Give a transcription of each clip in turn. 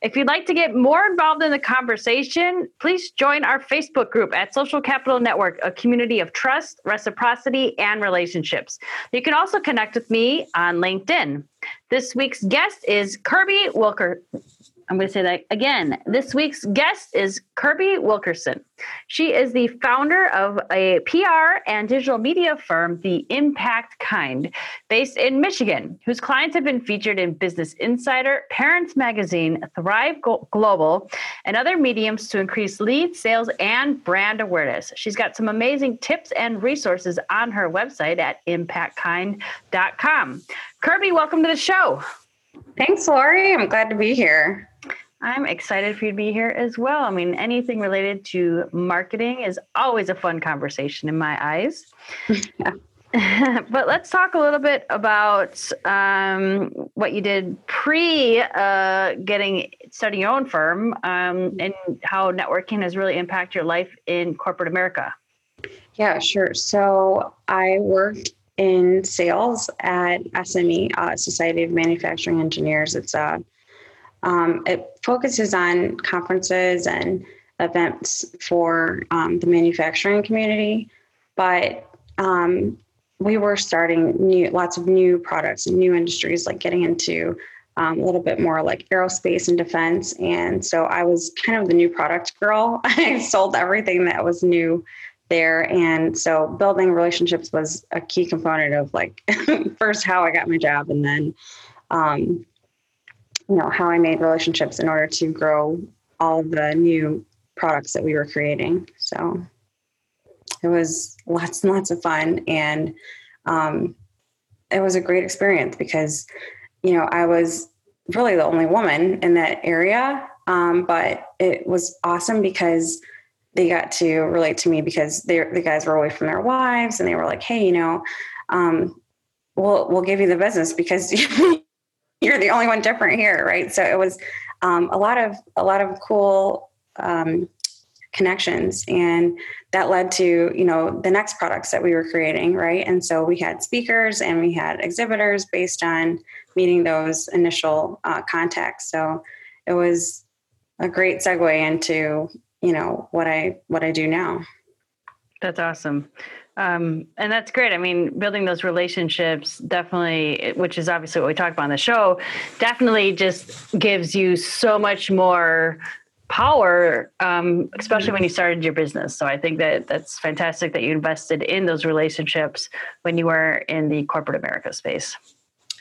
If you'd like to get more involved in the conversation, please join our Facebook group at Social Capital Network, a community of trust, reciprocity, and relationships. You can also connect with me on LinkedIn. This week's guest is Kirby Wilker. I'm going to say that again. This week's guest is Kirby Wilkerson. She is the founder of a PR and digital media firm, The Impact Kind, based in Michigan, whose clients have been featured in Business Insider, Parents Magazine, Thrive Global, and other mediums to increase lead sales and brand awareness. She's got some amazing tips and resources on her website at impactkind.com. Kirby, welcome to the show. Thanks, Lori. I'm glad to be here. I'm excited for you to be here as well. I mean, anything related to marketing is always a fun conversation in my eyes. but let's talk a little bit about um, what you did pre uh, getting starting your own firm um, and how networking has really impacted your life in corporate America. Yeah, sure. So I worked in sales at SME, uh, Society of Manufacturing Engineers. It's a um, it focuses on conferences and events for um, the manufacturing community, but um, we were starting new lots of new products and new industries, like getting into um, a little bit more like aerospace and defense. And so I was kind of the new product girl. I sold everything that was new there. And so building relationships was a key component of like first how I got my job and then um, you know how I made relationships in order to grow all the new products that we were creating. So it was lots and lots of fun, and um, it was a great experience because you know I was really the only woman in that area, um, but it was awesome because they got to relate to me because they the guys were away from their wives and they were like, hey, you know. Um, we'll we'll give you the business because you're the only one different here, right? So it was um, a lot of a lot of cool um, connections, and that led to you know the next products that we were creating, right? And so we had speakers and we had exhibitors based on meeting those initial uh, contacts. So it was a great segue into you know what I what I do now. That's awesome. Um, and that's great. I mean, building those relationships definitely, which is obviously what we talked about on the show, definitely just gives you so much more power, um, especially when you started your business. So I think that that's fantastic that you invested in those relationships when you were in the corporate America space.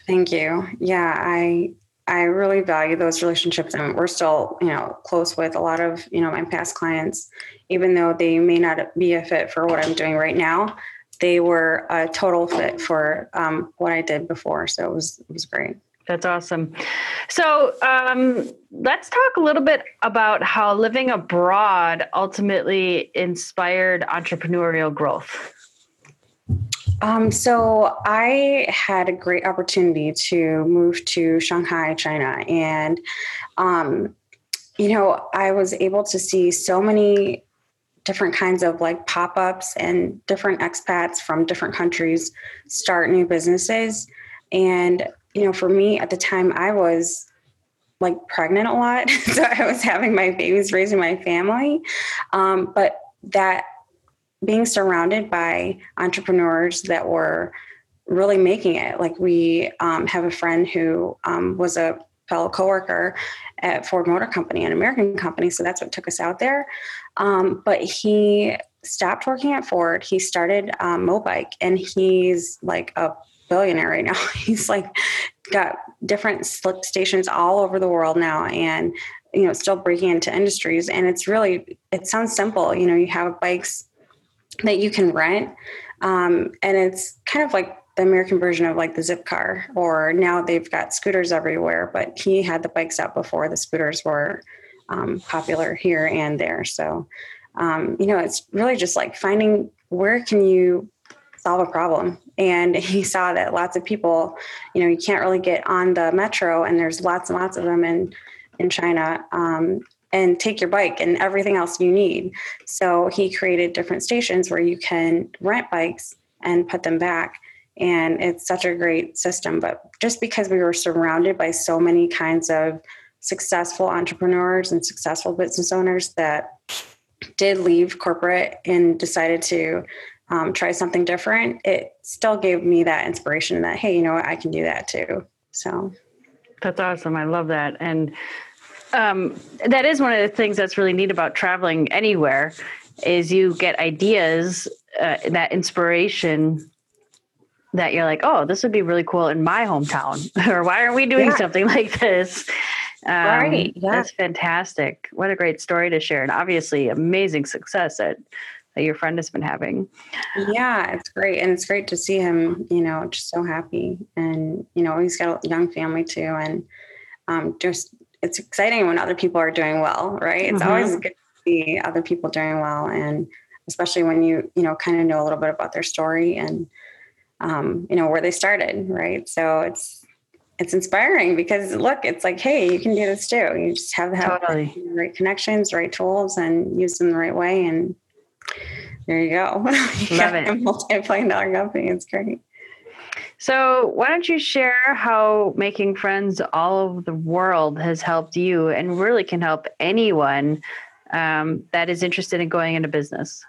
Thank you. Yeah, I I really value those relationships, and we're still, you know, close with a lot of, you know, my past clients, even though they may not be a fit for what I'm doing right now. They were a total fit for um, what I did before, so it was it was great. That's awesome. So um, let's talk a little bit about how living abroad ultimately inspired entrepreneurial growth. Um, so I had a great opportunity to move to Shanghai, China, and um, you know I was able to see so many different kinds of like pop-ups and different expats from different countries start new businesses. And you know for me at the time i was like pregnant a lot. So i was having my babies raising my family. Um, but that being surrounded by entrepreneurs that were really making it. Like we um, have a friend who um, was a fellow coworker at Ford Motor Company, an American company, so that's what took us out there. Um, but he stopped working at Ford. He started um, Mobike, and he's like a billionaire right now. he's like got different slick stations all over the world now, and you know, still breaking into industries. And it's really, it sounds simple. You know, you have bikes that you can rent. Um, and it's kind of like the American version of like the Zipcar, or now they've got scooters everywhere. But he had the bikes out before the scooters were um, popular here and there. So, um, you know, it's really just like finding where can you solve a problem. And he saw that lots of people, you know, you can't really get on the metro, and there's lots and lots of them in in China. And take your bike and everything else you need. So he created different stations where you can rent bikes and put them back. And it's such a great system. But just because we were surrounded by so many kinds of successful entrepreneurs and successful business owners that did leave corporate and decided to um, try something different, it still gave me that inspiration that, hey, you know what, I can do that too. So that's awesome. I love that. And um, that is one of the things that's really neat about traveling anywhere is you get ideas, uh, that inspiration that you're like, oh, this would be really cool in my hometown, or why aren't we doing yeah. something like this? Um, right. Yeah. That's fantastic. What a great story to share. And obviously, amazing success that, that your friend has been having. Yeah, it's great. And it's great to see him, you know, just so happy. And, you know, he's got a young family too. And um, just, it's exciting when other people are doing well, right? It's mm-hmm. always good to see other people doing well. And especially when you, you know, kind of know a little bit about their story and, um, you know, where they started, right? So it's, it's inspiring because look, it's like, hey, you can do this too. You just have to have totally. the right connections, right tools, and use them the right way. And there you go. Love it. Multi-billion dollar company. It's great. So, why don't you share how making friends all over the world has helped you and really can help anyone um, that is interested in going into business?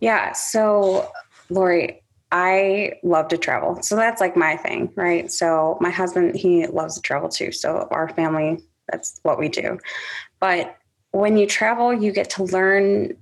Yeah. So, Lori, I love to travel. So that's like my thing, right? So my husband, he loves to travel too. So our family, that's what we do. But when you travel, you get to learn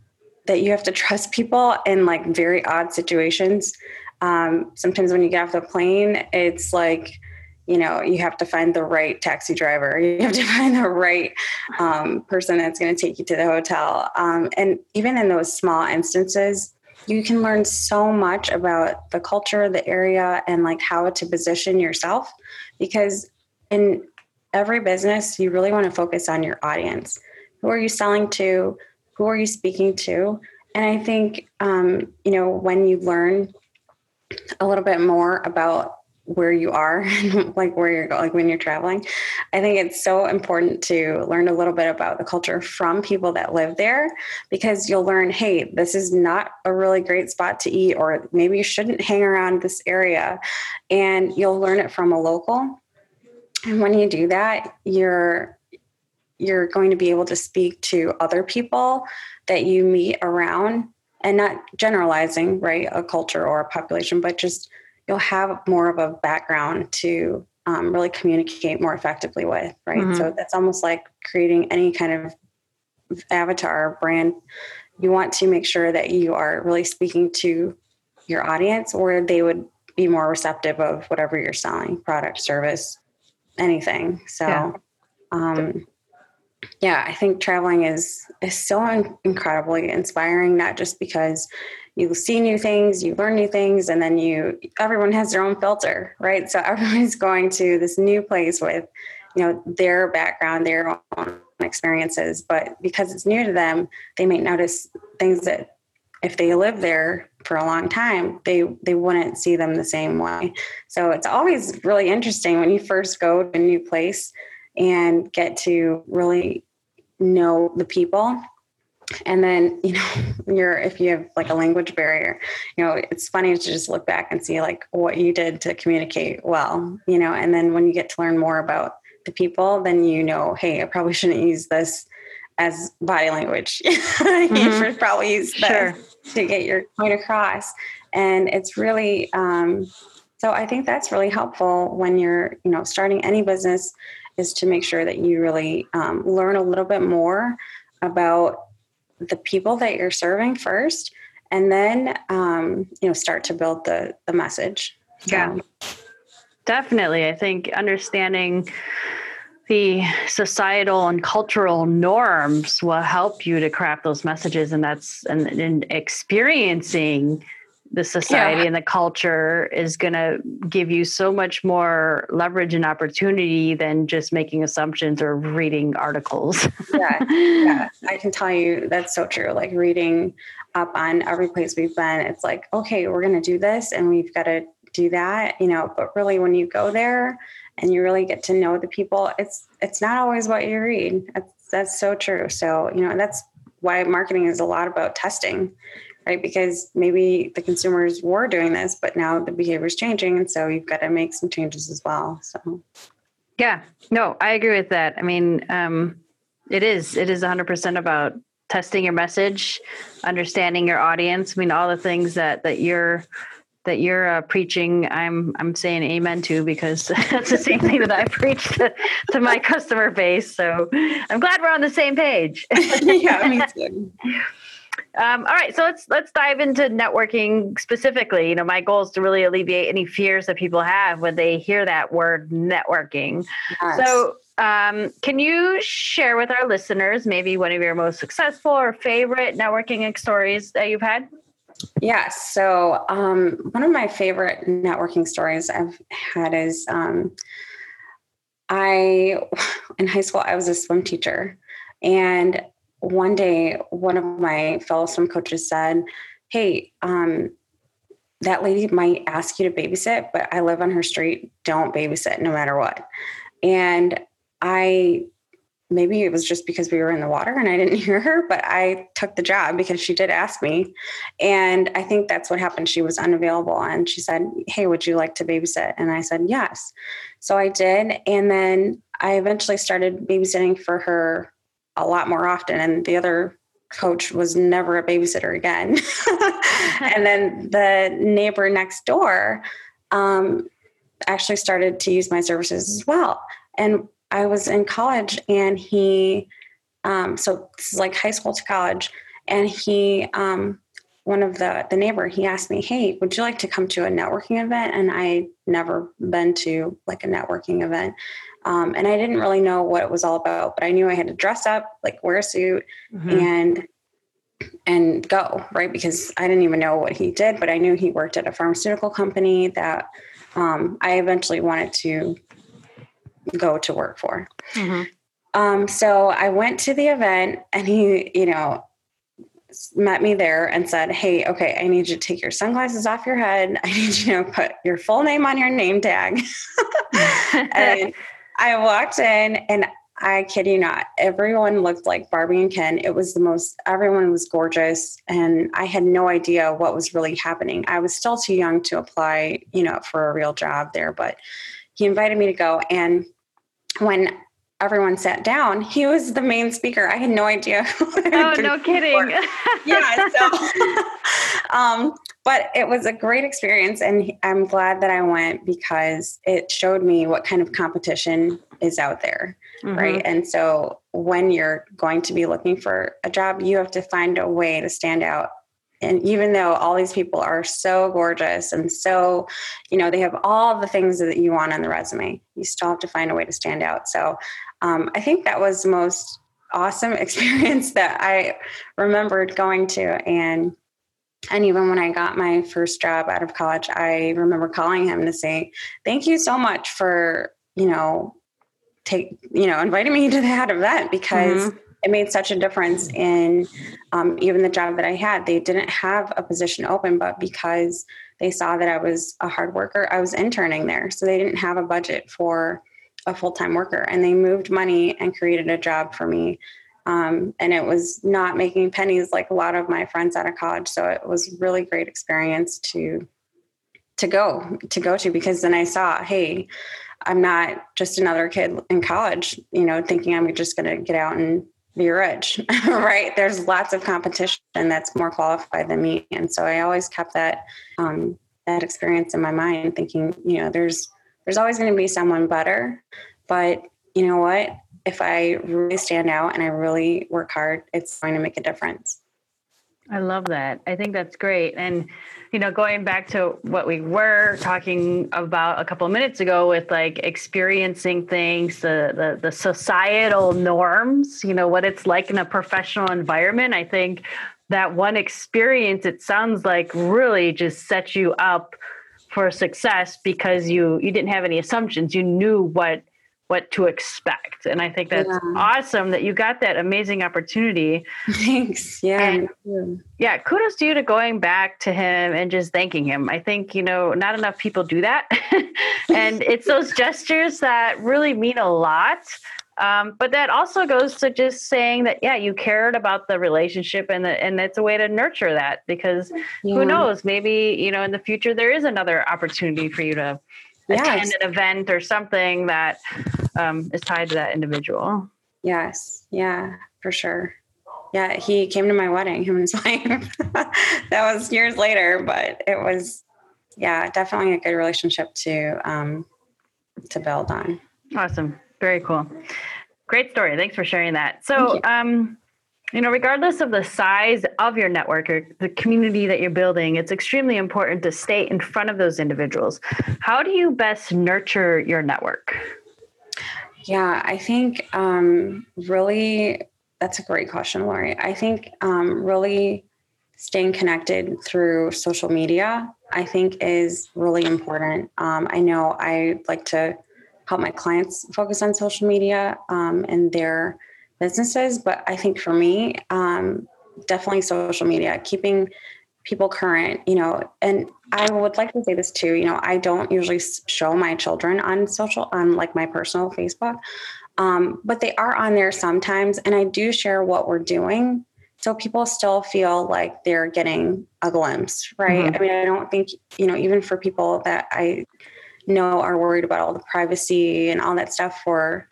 that you have to trust people in like very odd situations. Um, sometimes when you get off the plane, it's like, you know, you have to find the right taxi driver. You have to find the right um, person that's going to take you to the hotel. Um, and even in those small instances, you can learn so much about the culture, the area, and like how to position yourself. Because in every business, you really want to focus on your audience. Who are you selling to? Who are you speaking to? And I think, um, you know, when you learn a little bit more about where you are like where you're going like when you're traveling. I think it's so important to learn a little bit about the culture from people that live there because you'll learn hey this is not a really great spot to eat or maybe you shouldn't hang around this area. And you'll learn it from a local. And when you do that you're you're going to be able to speak to other people that you meet around and not generalizing right a culture or a population but just you'll have more of a background to um, really communicate more effectively with, right? Mm-hmm. So that's almost like creating any kind of avatar brand. You want to make sure that you are really speaking to your audience where they would be more receptive of whatever you're selling product, service, anything. So, yeah. um, yeah, I think traveling is is so incredibly inspiring. Not just because you see new things, you learn new things, and then you everyone has their own filter, right? So everyone's going to this new place with, you know, their background, their own experiences, but because it's new to them, they may notice things that if they live there for a long time, they they wouldn't see them the same way. So it's always really interesting when you first go to a new place and get to really know the people and then you know you're if you have like a language barrier you know it's funny to just look back and see like what you did to communicate well you know and then when you get to learn more about the people then you know hey i probably shouldn't use this as body language mm-hmm. you should probably use this sure. to get your point across and it's really um, so i think that's really helpful when you're you know starting any business is to make sure that you really um, learn a little bit more about the people that you're serving first and then um, you know start to build the the message. Yeah. Um, definitely. I think understanding the societal and cultural norms will help you to craft those messages and that's and, and experiencing the society Yeah. and the culture is going to give you so much more leverage and opportunity than just making assumptions or reading articles. yeah, yeah, I can tell you that's so true. Like reading up on every place we've been, it's like, okay, we're going to do this and we've got to do that, you know, but really when you go there and you really get to know the people, it's, it's not always what you read. That's, that's so true. So, you know, that's why marketing is a lot about testing, right? Because maybe the consumers were doing this, but now the behavior is changing. And so you've got to make some changes as well. So, Yeah, no, I agree with that. I mean, um, it is it is 100% about testing your message, understanding your audience. I mean, all the things that that you're that you're uh, preaching, I'm I'm saying amen to because that's the same thing that I preach to, to my customer base. So I'm glad we're on the same page. yeah, me too. Um, all right, so let's let's dive into networking specifically. You know, my goal is to really alleviate any fears that people have when they hear that word networking. Yes. So, um, can you share with our listeners maybe one of your most successful or favorite networking stories that you've had? Yes. So, um, one of my favorite networking stories I've had is um, I, in high school, I was a swim teacher. And one day, one of my fellow swim coaches said, Hey, um, that lady might ask you to babysit, but I live on her street. Don't babysit no matter what. And I maybe it was just because we were in the water and I didn't hear her, but I took the job because she did ask me. And I think that's what happened. She was unavailable and she said, Hey, would you like to babysit? And I said, Yes. So I did. And then I eventually started babysitting for her a lot more often. And the other coach was never a babysitter again. and then the neighbor next door um, actually started to use my services as well. And I was in college and he, um, so this is like high school to college, and he, um, one of the the neighbor, he asked me, "Hey, would you like to come to a networking event?" And I never been to like a networking event, um, and I didn't really know what it was all about, but I knew I had to dress up, like wear a suit, and and go right because I didn't even know what he did, but I knew he worked at a pharmaceutical company that um, I eventually wanted to go to work for. Mhm. Um, so I went to the event and he, you know, met me there and said, Hey, okay, I need you to take your sunglasses off your head. I need you to put your full name on your name tag. and I walked in and I kid you not, everyone looked like Barbie and Ken. It was the most, everyone was gorgeous. And I had no idea what was really happening. I was still too young to apply, you know, for a real job there, but he invited me to go. And when everyone sat down, he was the main speaker. I had no idea. Oh, no kidding. yeah. So, um, but it was a great experience, and I'm glad that I went because it showed me what kind of competition is out there, Mhm. right? And so, when you're going to be looking for a job, you have to find a way to stand out. And even though all these people are so gorgeous and so, you know, they have all the things that you want on the resume, you still have to find a way to stand out. So, um, I think that was the most awesome experience that I remembered going to. And and even when I got my first job out of college, I remember calling him to say, "Thank you so much for you know take you know inviting me to that event because." It made such a difference in um, even the job that I had. They didn't have a position open, but because they saw that I was a hard worker, I was interning there. So they didn't have a budget for a full time worker. And they moved money and created a job for me um, and it was not making pennies like a lot of my friends out of college. So it was really great experience to to go to go to because then I saw, hey, I'm not just another kid in college, you know, thinking I'm just going to get out and be rich, right? There's lots of competition that's more qualified than me, and so I always kept that um, that experience in my mind, thinking, you know, there's there's always going to be someone better, but you know what? If I really stand out and I really work hard, it's going to make a difference. I love that. I think that's great. And, you know, going back to what we were talking about a couple of minutes ago with like experiencing things, the, the, the societal norms, you know, what it's like in a professional environment, I think that one experience, it sounds like really just set you up for success because you you didn't have any assumptions. You knew what what to expect. And I think that's yeah. awesome that you got that amazing opportunity. Thanks. Yeah. And, yeah. Kudos to you to going back to him and just thanking him. I think, you know, not enough people do that. and it's those gestures that really mean a lot. Um, but that also goes to just saying that, yeah, you cared about the relationship and the, and it's a way to nurture that because yeah. who knows, maybe, you know, in the future, there is another opportunity for you to yes. attend an event or something that um, is tied to that individual. Yes. Yeah, for sure. Yeah, he came to my wedding, him and his wife. that was years later, but it was, yeah, definitely a good relationship to um, to build on. Awesome. Very cool. Great story. Thanks for sharing that. So, um, you know, regardless of the size of your network or the community that you're building, it's extremely important to stay in front of those individuals. How do you best nurture your network? Yeah, I think um, really that's a great question, Lori. I think um, really staying connected through social media, I think, is really important. Um, I know I like to help my clients focus on social media um, and their businesses. But I think for me, um, definitely social media, keeping people current, you know, and I would like to say this too, you know, I don't usually show my children on social, on like my personal Facebook, um, but they are on there sometimes. And I do share what we're doing. So people still feel like they're getting a glimpse, right? Mm-hmm. I mean, I don't think, you know, even for people that I know are worried about all the privacy and all that stuff for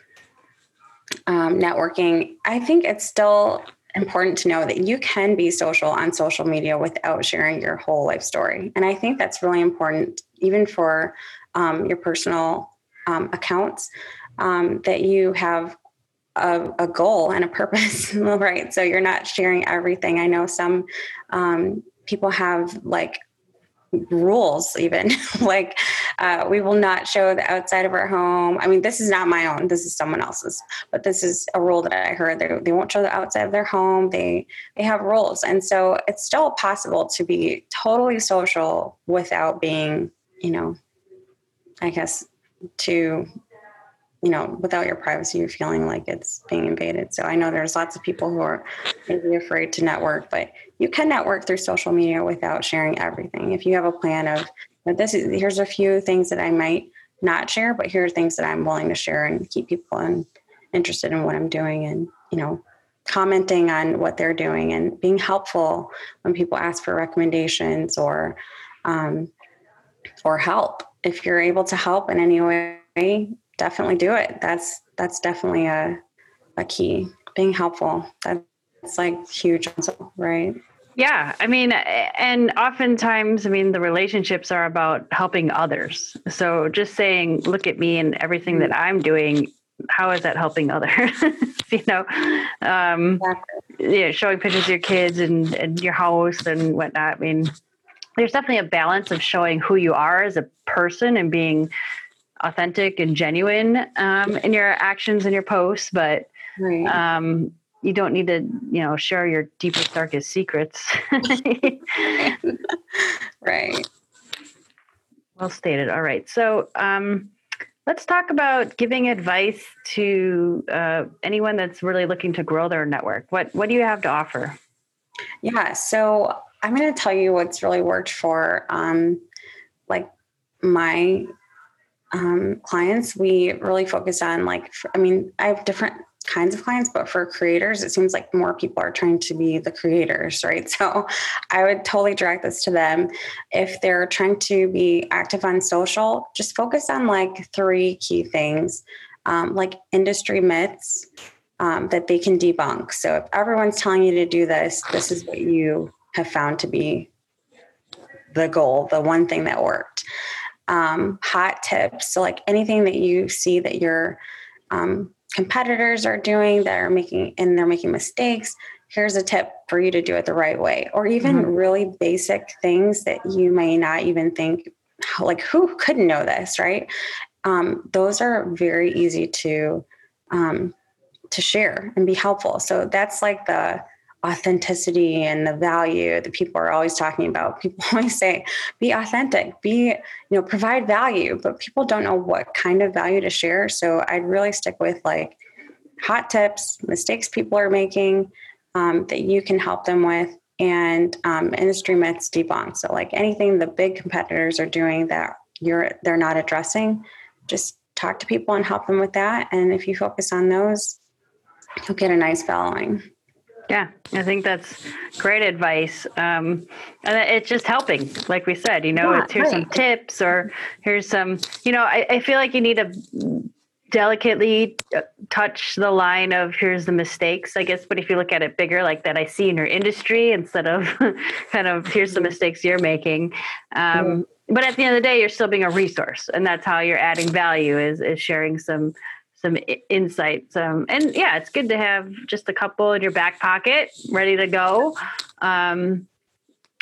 um, networking, I think it's still important to know that you can be social on social media without sharing your whole life story. And I think that's really important, even for um, your personal um, accounts, um, that you have a, a, goal and a purpose, right? So you're not sharing everything. I know some um, people have like rules even. Like uh, we will not show the outside of our home. I mean this is not my own this is someone else's but this is a rule that i heard. They, they won't show the outside of their home. They they have rules. And so it's still possible to be totally social without being you know i guess to you know, without your privacy, you're feeling like it's being invaded. So I know there's lots of people who are maybe afraid to network, but you can network through social media without sharing everything. If you have a plan of this is here's a few things that I might not share, but here are things that I'm willing to share and keep people in, interested in what I'm doing and, you know, commenting on what they're doing and being helpful when people ask for recommendations or um, or help. If you're able to help in any way, definitely do it. That's that's definitely a a key. Being helpful. That's like huge, right? Yeah, I mean, and oftentimes, I mean, the relationships are about helping others. So just saying, "Look at me and everything that I'm doing." How is that helping others? you know, um, exactly. yeah, showing pictures of your kids and, and your house and whatnot. I mean, there's definitely a balance of showing who you are as a person and being authentic and genuine um, in your actions and your posts, but right. um, you don't need to, you know, share your deepest, darkest secrets. right. Well stated. All right. So um, let's talk about giving advice to uh, anyone that's really looking to grow their network. What What do you have to offer? Yeah. So I'm going to tell you what's really worked for um, like my um, clients, we really focus on like, I mean, I have different kinds of clients, but for creators, it seems like more people are trying to be the creators, right? So I would totally direct this to them. If they're trying to be active on social, just focus on like three key things, um, like industry myths um, that they can debunk. So if everyone's telling you to do this, this is what you have found to be the goal, the one thing that worked um, hot tips. So, like anything that you see that your um, competitors are doing that are making and they're making mistakes, here's a tip for you to do it the right way. Or even mm-hmm. really basic things that you may not even think, like, who couldn't know this, right? Um, those are very easy to um, to share and be helpful. So that's like the authenticity and the value that people are always talking about. People always say, be authentic, be, you know, provide value, but people don't know what kind of value to share. So I'd really stick with like hot tips, mistakes people are making um, that you can help them with, and um, industry myths debunked. So like anything the big competitors are doing that you're they're not addressing, just talk to people and help them with that. And if you focus on those, you'll get a nice following. Yeah, I think that's great advice. Um, and it's just helping, like we said, you know, yeah, it's here's right. some tips or here's some, you know, I, I feel like you need to delicately uh, touch the line of here's the mistakes, I guess. But if you look at it bigger, like that I see in your industry instead of kind of here's the mistakes you're making. Um, mm-hmm. But at the end of the day, you're still being a resource, and that's how you're adding value is is sharing some some insights. Um, and yeah, it's good to have just a couple in your back pocket, ready to go, um,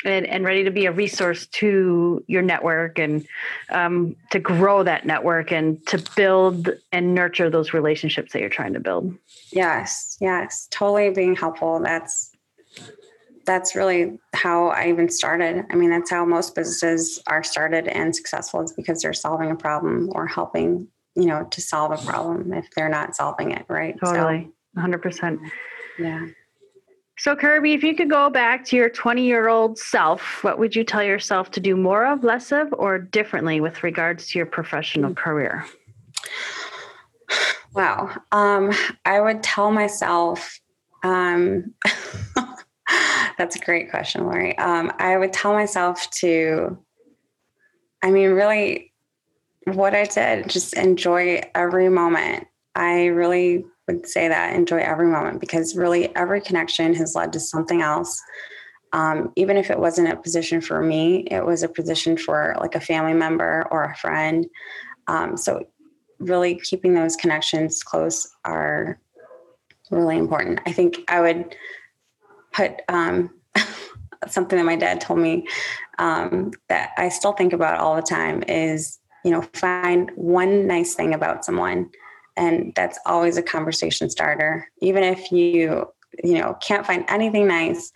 and, and ready to be a resource to your network and um, to grow that network and to build and nurture those relationships that you're trying to build. Yes, yes, totally being helpful. That's that's really how I even started. I mean, that's how most businesses are started and successful is because they're solving a problem or helping you know, to solve a problem if they're not solving it, right? Totally. So, 100%. Yeah. So, Kirby, if you could go back to your 20 year old self, what would you tell yourself to do more of, less of, or differently with regards to your professional career? Wow. Um, I would tell myself, um, that's a great question, Lori. Um, I would tell myself to, I mean, really what I said, just enjoy every moment. I really would say that enjoy every moment because really every connection has led to something else. Um, even if it wasn't a position for me, it was a position for like a family member or a friend. Um, so, really keeping those connections close are really important. I think I would put um, something that my dad told me um, that I still think about all the time is you know, find one nice thing about someone. And that's always a conversation starter. Even if you, you know, can't find anything nice,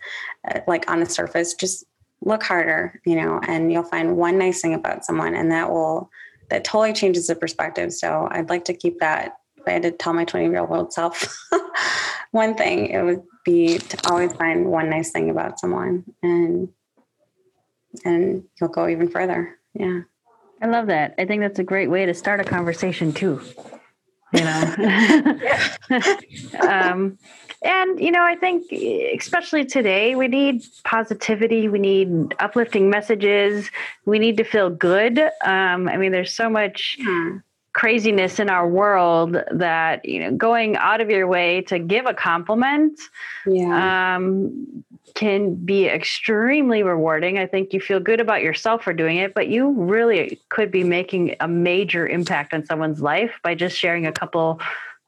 uh, like on the surface, just look harder, you know, and you'll find one nice thing about someone and that will, that totally changes the perspective. So I'd like to keep that. If I had to tell my 20 year old self one thing, it would be to always find one nice thing about someone and, and you'll go even further. Yeah. I love that. I think that's a great way to start a conversation too. You know, um, and you know, I think especially today, we need positivity. We need uplifting messages. We need to feel good. Um, I mean, there's so much. Hmm craziness in our world that you know going out of your way to give a compliment yeah. um, can be extremely rewarding. I think you feel good about yourself for doing it, but you really could be making a major impact on someone's life by just sharing a couple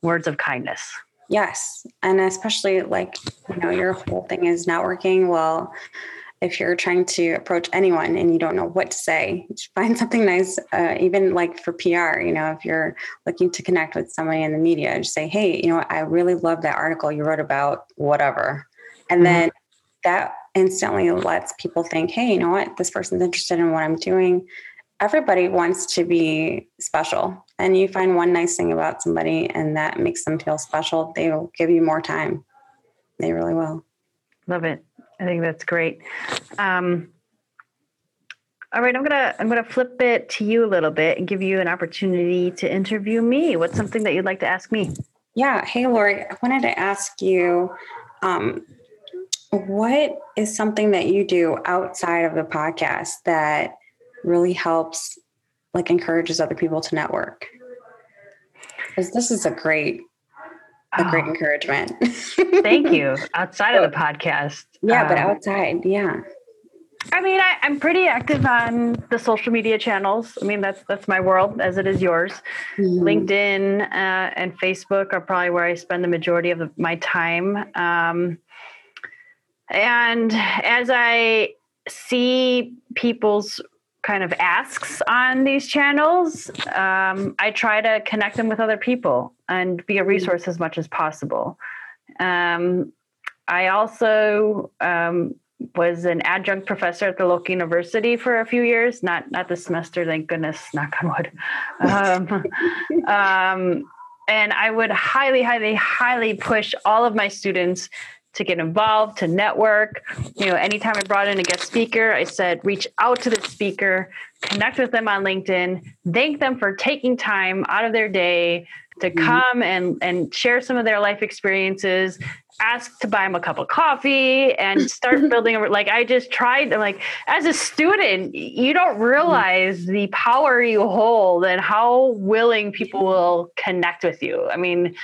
words of kindness. Yes. And especially like, you know, your whole thing is networking. Well, if you're trying to approach anyone and you don't know what to say, find something nice, uh, even like for PR, you know, if you're looking to connect with somebody in the media, just say, hey, you know, I really love that article you wrote about whatever. And mm-hmm. then that instantly lets people think, hey, you know what? This person's interested in what I'm doing. Everybody wants to be special. And you find one nice thing about somebody and that makes them feel special, they will give you more time. They really will. Love it. I think that's great. Um, all right, I'm gonna I'm gonna flip it to you a little bit and give you an opportunity to interview me. What's something that you'd like to ask me? Yeah. Hey, Lori, I wanted to ask you um, what is something that you do outside of the podcast that really helps, like, encourages other people to network? Because this is a great, a oh. great encouragement. Thank you. Outside of the podcast. Yeah, um, but outside, yeah. I mean, I, am pretty active on the social media channels. I mean, that's that's my world, as it is yours. Mm-hmm. LinkedIn uh, and Facebook are probably where I spend the majority of the, my time. Um, and as I see people's kind of asks on these channels, um, I try to connect them with other people and be a mm-hmm. resource as much as possible. Um, I also um, was an adjunct professor at the local university for a few years. Not not the semester, thank goodness. Knock on wood. Um, um, and I would highly, highly, highly push all of my students to get involved, to network. You know, anytime I brought in a guest speaker, I said, reach out to the speaker, connect with them on LinkedIn, thank them for taking time out of their day to mm-hmm. come and and share some of their life experiences ask to buy them a cup of coffee and start building A, like i just tried like as a student you don't mm-hmm. realize the power you hold and how willing people will connect with you i mean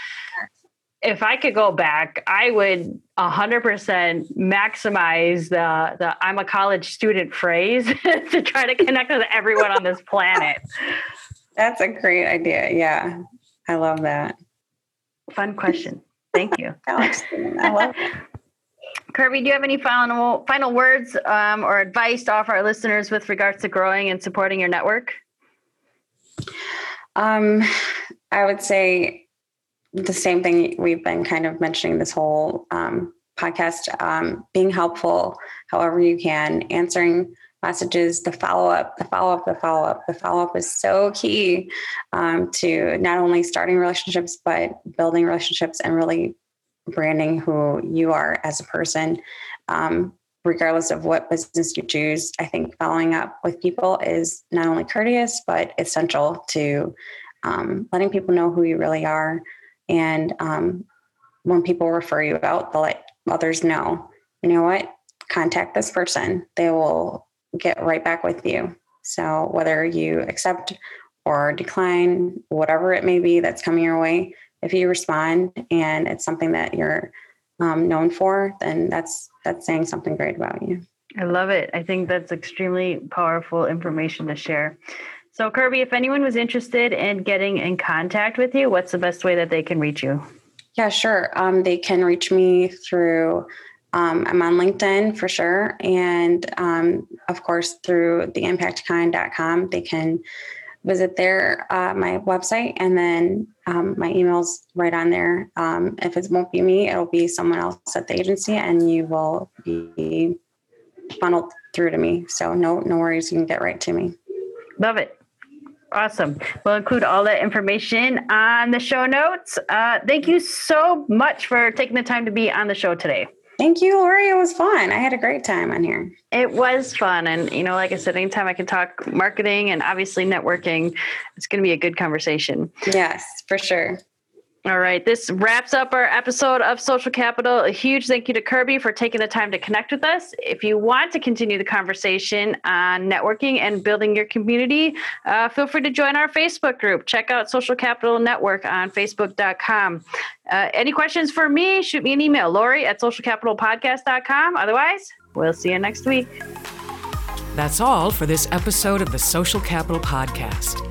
if I could go back, I would 100% maximize the, the I'm a college student phrase to try to connect with everyone on this planet. That's a great idea. Yeah. I love that. Fun question. Thank you. I love it. Kirby, do you have any final final words um, or advice to offer our listeners with regards to growing and supporting your network? Um, I would say the same thing we've been kind of mentioning this whole um, podcast um, being helpful however you can answering messages the follow-up the follow-up the follow-up the follow-up is so key um, to not only starting relationships but building relationships and really branding who you are as a person. Um, regardless of what business you choose i think following up with people is not only courteous but essential to um, letting people know who you really are and um, when people refer you out, they'll let others know, you know what, contact this person. They will get right back with you. So whether you accept or decline, whatever it may be that's coming your way, if you respond and it's something that you're um, known for, then that's that's saying something great about you. I love it. I think that's extremely powerful information to share. So, Kirby, if anyone was interested in getting in contact with you, what's the best way that they can reach you? Yeah, sure. Um, they can reach me through, um, I'm on LinkedIn for sure. And um, of course, through theimpactkind.com, they can visit their uh, my website and then um, my email's right on there. Um, if it won't be me, it'll be someone else at the agency and you will be funneled through to me. So no, no worries. You can get right to me. Love it. Awesome. We'll include all that information on the show notes. Uh, thank you so much for taking the time to be on the show today. Thank you, Lori. It was fun. I had a great time on here. It was fun. And, you know, like I said, anytime I can talk marketing and obviously networking, it's going to be a good conversation. Yes, for sure. All right. This wraps up our episode of Social Capital. A huge thank you to Kirby for taking the time to connect with us. If you want to continue the conversation on networking and building your community, uh, feel free to join our Facebook group. Check out Social Capital Network on Facebook.com. Uh, any questions for me? Shoot me an email, Lori at socialcapitalpodcast.com. Otherwise, we'll see you next week. That's all for this episode of the Social Capital Podcast.